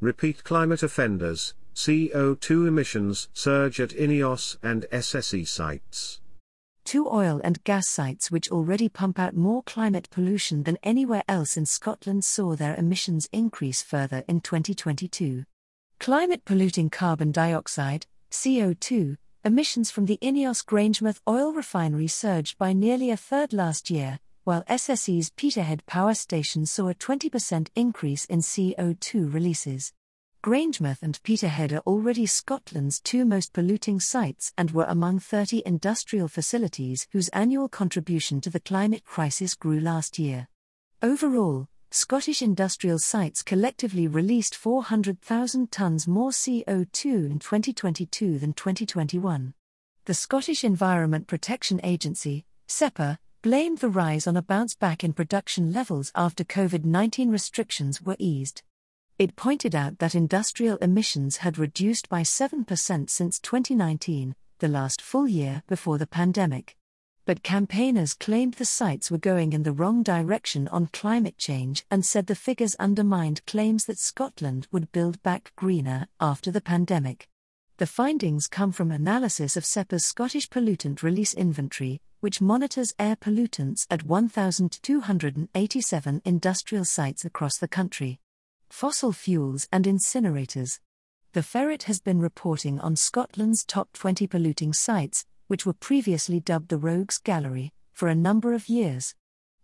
Repeat climate offenders, CO2 emissions surge at INEOS and SSE sites. Two oil and gas sites which already pump out more climate pollution than anywhere else in Scotland saw their emissions increase further in 2022. Climate polluting carbon dioxide, CO2, emissions from the INEOS Grangemouth oil refinery surged by nearly a third last year, while SSE's Peterhead power station saw a 20% increase in CO2 releases. Grangemouth and Peterhead are already Scotland's two most polluting sites and were among 30 industrial facilities whose annual contribution to the climate crisis grew last year. Overall, Scottish industrial sites collectively released 400,000 tonnes more CO2 in 2022 than 2021. The Scottish Environment Protection Agency, SEPA, blamed the rise on a bounce back in production levels after COVID 19 restrictions were eased. It pointed out that industrial emissions had reduced by 7% since 2019, the last full year before the pandemic. But campaigners claimed the sites were going in the wrong direction on climate change and said the figures undermined claims that Scotland would build back greener after the pandemic. The findings come from analysis of SEPA's Scottish Pollutant Release Inventory, which monitors air pollutants at 1,287 industrial sites across the country fossil fuels and incinerators. The Ferret has been reporting on Scotland's top 20 polluting sites, which were previously dubbed the Rogues Gallery, for a number of years.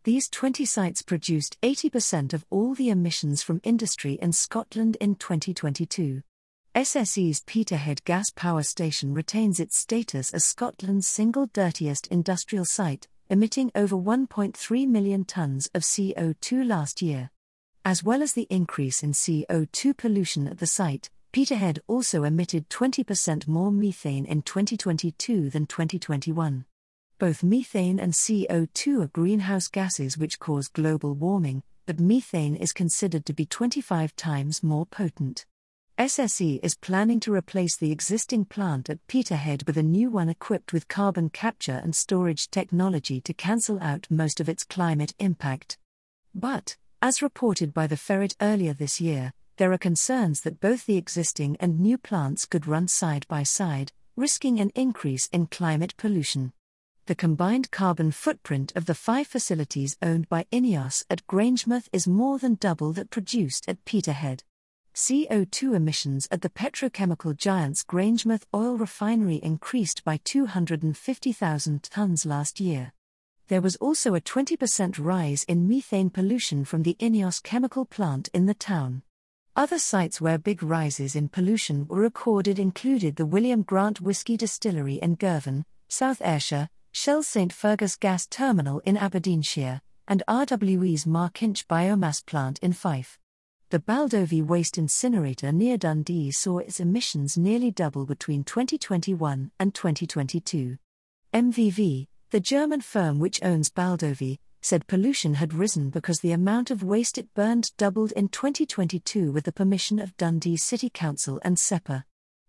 These 20 sites produced 80% of all the emissions from industry in Scotland in 2022. SSE's Peterhead gas power station retains its status as Scotland's single dirtiest industrial site, emitting over 1.3 million tonnes of CO2 last year. As well as the increase in CO2 pollution at the site, Peterhead also emitted 20% more methane in 2022 than 2021. Both methane and CO2 are greenhouse gases which cause global warming, but methane is considered to be 25 times more potent. SSE is planning to replace the existing plant at Peterhead with a new one equipped with carbon capture and storage technology to cancel out most of its climate impact. But, as reported by the Ferret earlier this year, there are concerns that both the existing and new plants could run side by side, risking an increase in climate pollution. The combined carbon footprint of the five facilities owned by INEOS at Grangemouth is more than double that produced at Peterhead. CO2 emissions at the petrochemical giant's Grangemouth oil refinery increased by 250,000 tonnes last year there was also a 20% rise in methane pollution from the INEOS chemical plant in the town. Other sites where big rises in pollution were recorded included the William Grant Whisky Distillery in Girvan, South Ayrshire, Shell St Fergus Gas Terminal in Aberdeenshire, and RWE's Markinch biomass plant in Fife. The Baldovie waste incinerator near Dundee saw its emissions nearly double between 2021 and 2022. MVV, the German firm which owns Baldovie, said pollution had risen because the amount of waste it burned doubled in 2022 with the permission of Dundee City Council and SEPA.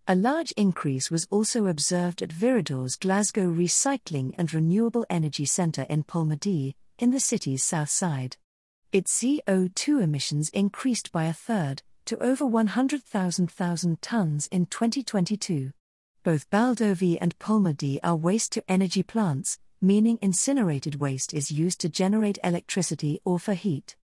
A large increase was also observed at Viridor's Glasgow Recycling and Renewable Energy Centre in Polmadie, in the city's south side. Its CO2 emissions increased by a third, to over 100,000 tonnes in 2022. Both Baldovie and Polmadie are waste to energy plants, meaning incinerated waste is used to generate electricity or for heat.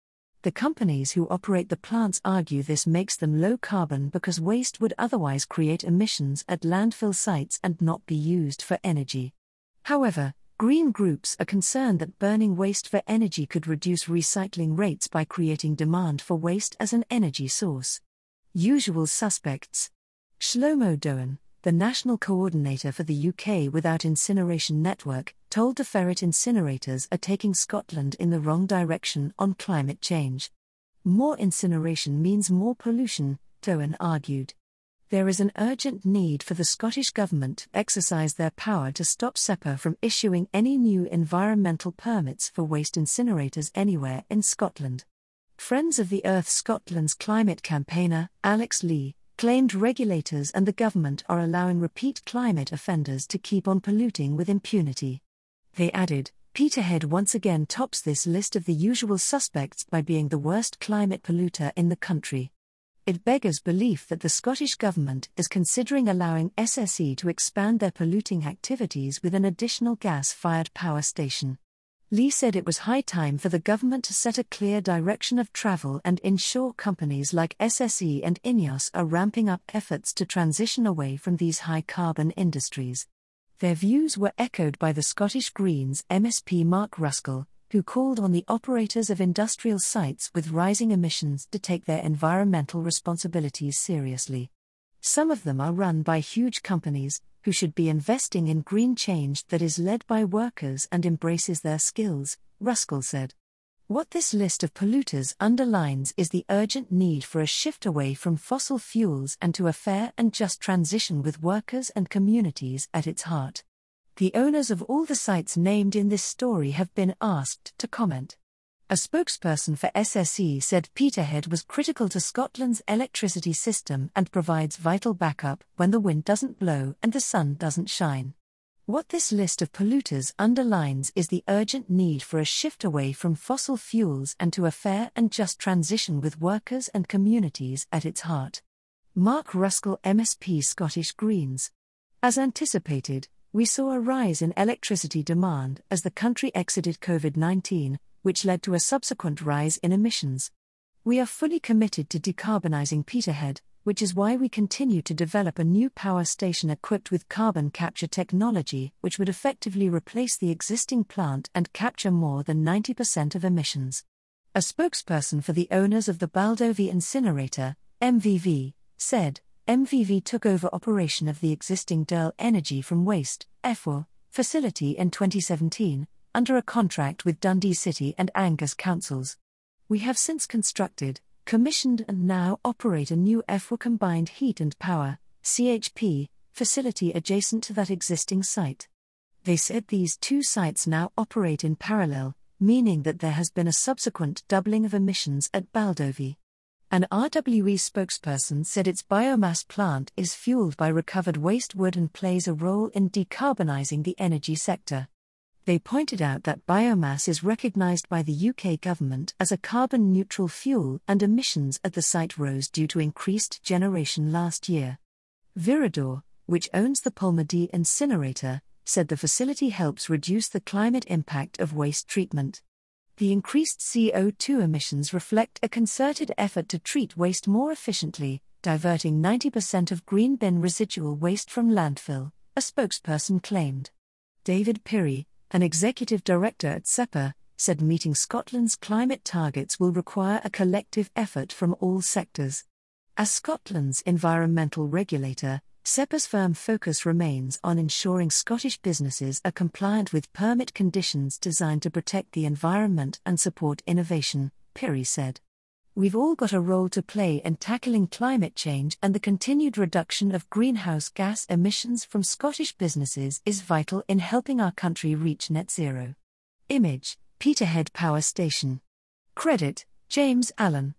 The companies who operate the plants argue this makes them low carbon because waste would otherwise create emissions at landfill sites and not be used for energy. However, green groups are concerned that burning waste for energy could reduce recycling rates by creating demand for waste as an energy source. Usual suspects Shlomo Dowen, the national coordinator for the UK Without Incineration Network, told the Ferret incinerators are taking Scotland in the wrong direction on climate change. More incineration means more pollution, Dowen argued. There is an urgent need for the Scottish Government to exercise their power to stop SEPA from issuing any new environmental permits for waste incinerators anywhere in Scotland. Friends of the Earth Scotland's climate campaigner, Alex Lee, claimed regulators and the government are allowing repeat climate offenders to keep on polluting with impunity. They added, Peterhead once again tops this list of the usual suspects by being the worst climate polluter in the country. It beggars belief that the Scottish Government is considering allowing SSE to expand their polluting activities with an additional gas fired power station. Lee said it was high time for the government to set a clear direction of travel and ensure companies like SSE and INEOS are ramping up efforts to transition away from these high carbon industries. Their views were echoed by the Scottish Greens MSP Mark Ruskell, who called on the operators of industrial sites with rising emissions to take their environmental responsibilities seriously. Some of them are run by huge companies, who should be investing in green change that is led by workers and embraces their skills, Ruskell said. What this list of polluters underlines is the urgent need for a shift away from fossil fuels and to a fair and just transition with workers and communities at its heart. The owners of all the sites named in this story have been asked to comment. A spokesperson for SSE said Peterhead was critical to Scotland's electricity system and provides vital backup when the wind doesn't blow and the sun doesn't shine. What this list of polluters underlines is the urgent need for a shift away from fossil fuels and to a fair and just transition with workers and communities at its heart. Mark Ruskell, MSP Scottish Greens. As anticipated, we saw a rise in electricity demand as the country exited COVID 19, which led to a subsequent rise in emissions. We are fully committed to decarbonising Peterhead, which is why we continue to develop a new power station equipped with carbon capture technology, which would effectively replace the existing plant and capture more than 90% of emissions. A spokesperson for the owners of the Baldovie incinerator, MVV, said, MVV took over operation of the existing DERL Energy from Waste (EFWA) facility in 2017 under a contract with Dundee City and Angus councils. We have since constructed, commissioned and now operate a new EFWA combined heat and power (CHP) facility adjacent to that existing site. They said these two sites now operate in parallel, meaning that there has been a subsequent doubling of emissions at Baldovie. An RWE spokesperson said its biomass plant is fueled by recovered waste wood and plays a role in decarbonizing the energy sector. They pointed out that biomass is recognized by the UK government as a carbon neutral fuel and emissions at the site rose due to increased generation last year. Viridor, which owns the Polmadie incinerator, said the facility helps reduce the climate impact of waste treatment. The increased CO2 emissions reflect a concerted effort to treat waste more efficiently, diverting 90% of green bin residual waste from landfill, a spokesperson claimed. David Pirrie, an executive director at SEPA, said meeting Scotland's climate targets will require a collective effort from all sectors. As Scotland's environmental regulator, SEPA's firm focus remains on ensuring Scottish businesses are compliant with permit conditions designed to protect the environment and support innovation, Pirrie said. We've all got a role to play in tackling climate change, and the continued reduction of greenhouse gas emissions from Scottish businesses is vital in helping our country reach net zero. Image Peterhead Power Station. Credit James Allen.